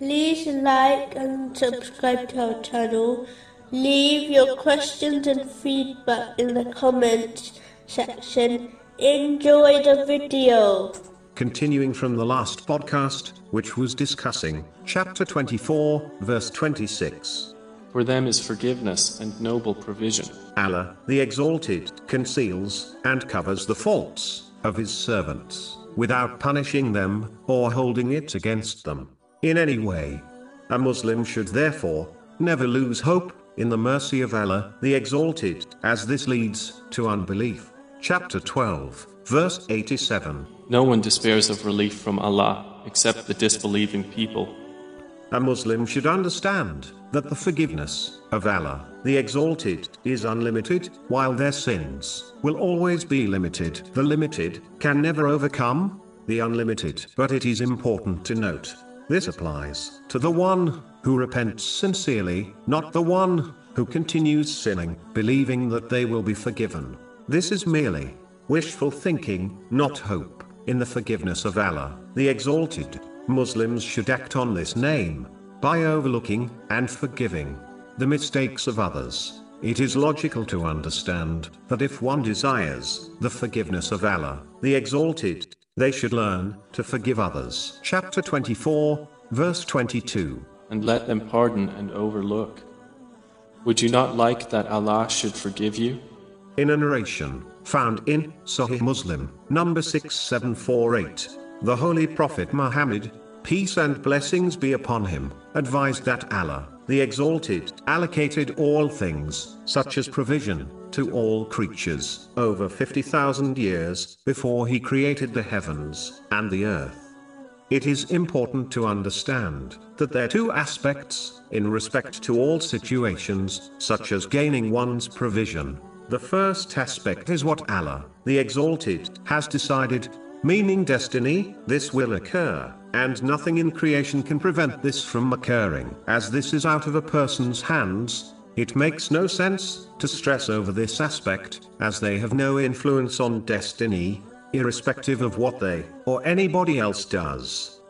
like and subscribe to our channel. Leave your questions and feedback in the comments section. Enjoy the video. Continuing from the last podcast, which was discussing chapter 24, verse 26. For them is forgiveness and noble provision. Allah, the Exalted, conceals and covers the faults of His servants, without punishing them or holding it against them in any way. A Muslim should therefore never lose hope in the mercy of Allah, the Exalted, as this leads to unbelief. Chapter 12, verse 87. No one despairs of relief from Allah except the disbelieving people. A Muslim should understand that the forgiveness of Allah, the Exalted, is unlimited, while their sins will always be limited. The limited can never overcome the unlimited. But it is important to note this applies to the one who repents sincerely, not the one who continues sinning, believing that they will be forgiven. This is merely wishful thinking, not hope in the forgiveness of Allah, the Exalted. Muslims should act on this name by overlooking and forgiving the mistakes of others. It is logical to understand that if one desires the forgiveness of Allah, the Exalted, they should learn to forgive others. Chapter 24, verse 22. And let them pardon and overlook. Would you not like that Allah should forgive you? In a narration found in Sahih Muslim, number 6748, the Holy Prophet Muhammad, peace and blessings be upon him, advised that Allah, the Exalted, allocated all things, such as provision, to all creatures, over 50,000 years before he created the heavens and the earth. It is important to understand that there are two aspects in respect to all situations, such as gaining one's provision. The first aspect is what Allah, the Exalted, has decided, meaning destiny, this will occur, and nothing in creation can prevent this from occurring. As this is out of a person's hands, it makes no sense to stress over this aspect, as they have no influence on destiny, irrespective of what they or anybody else does.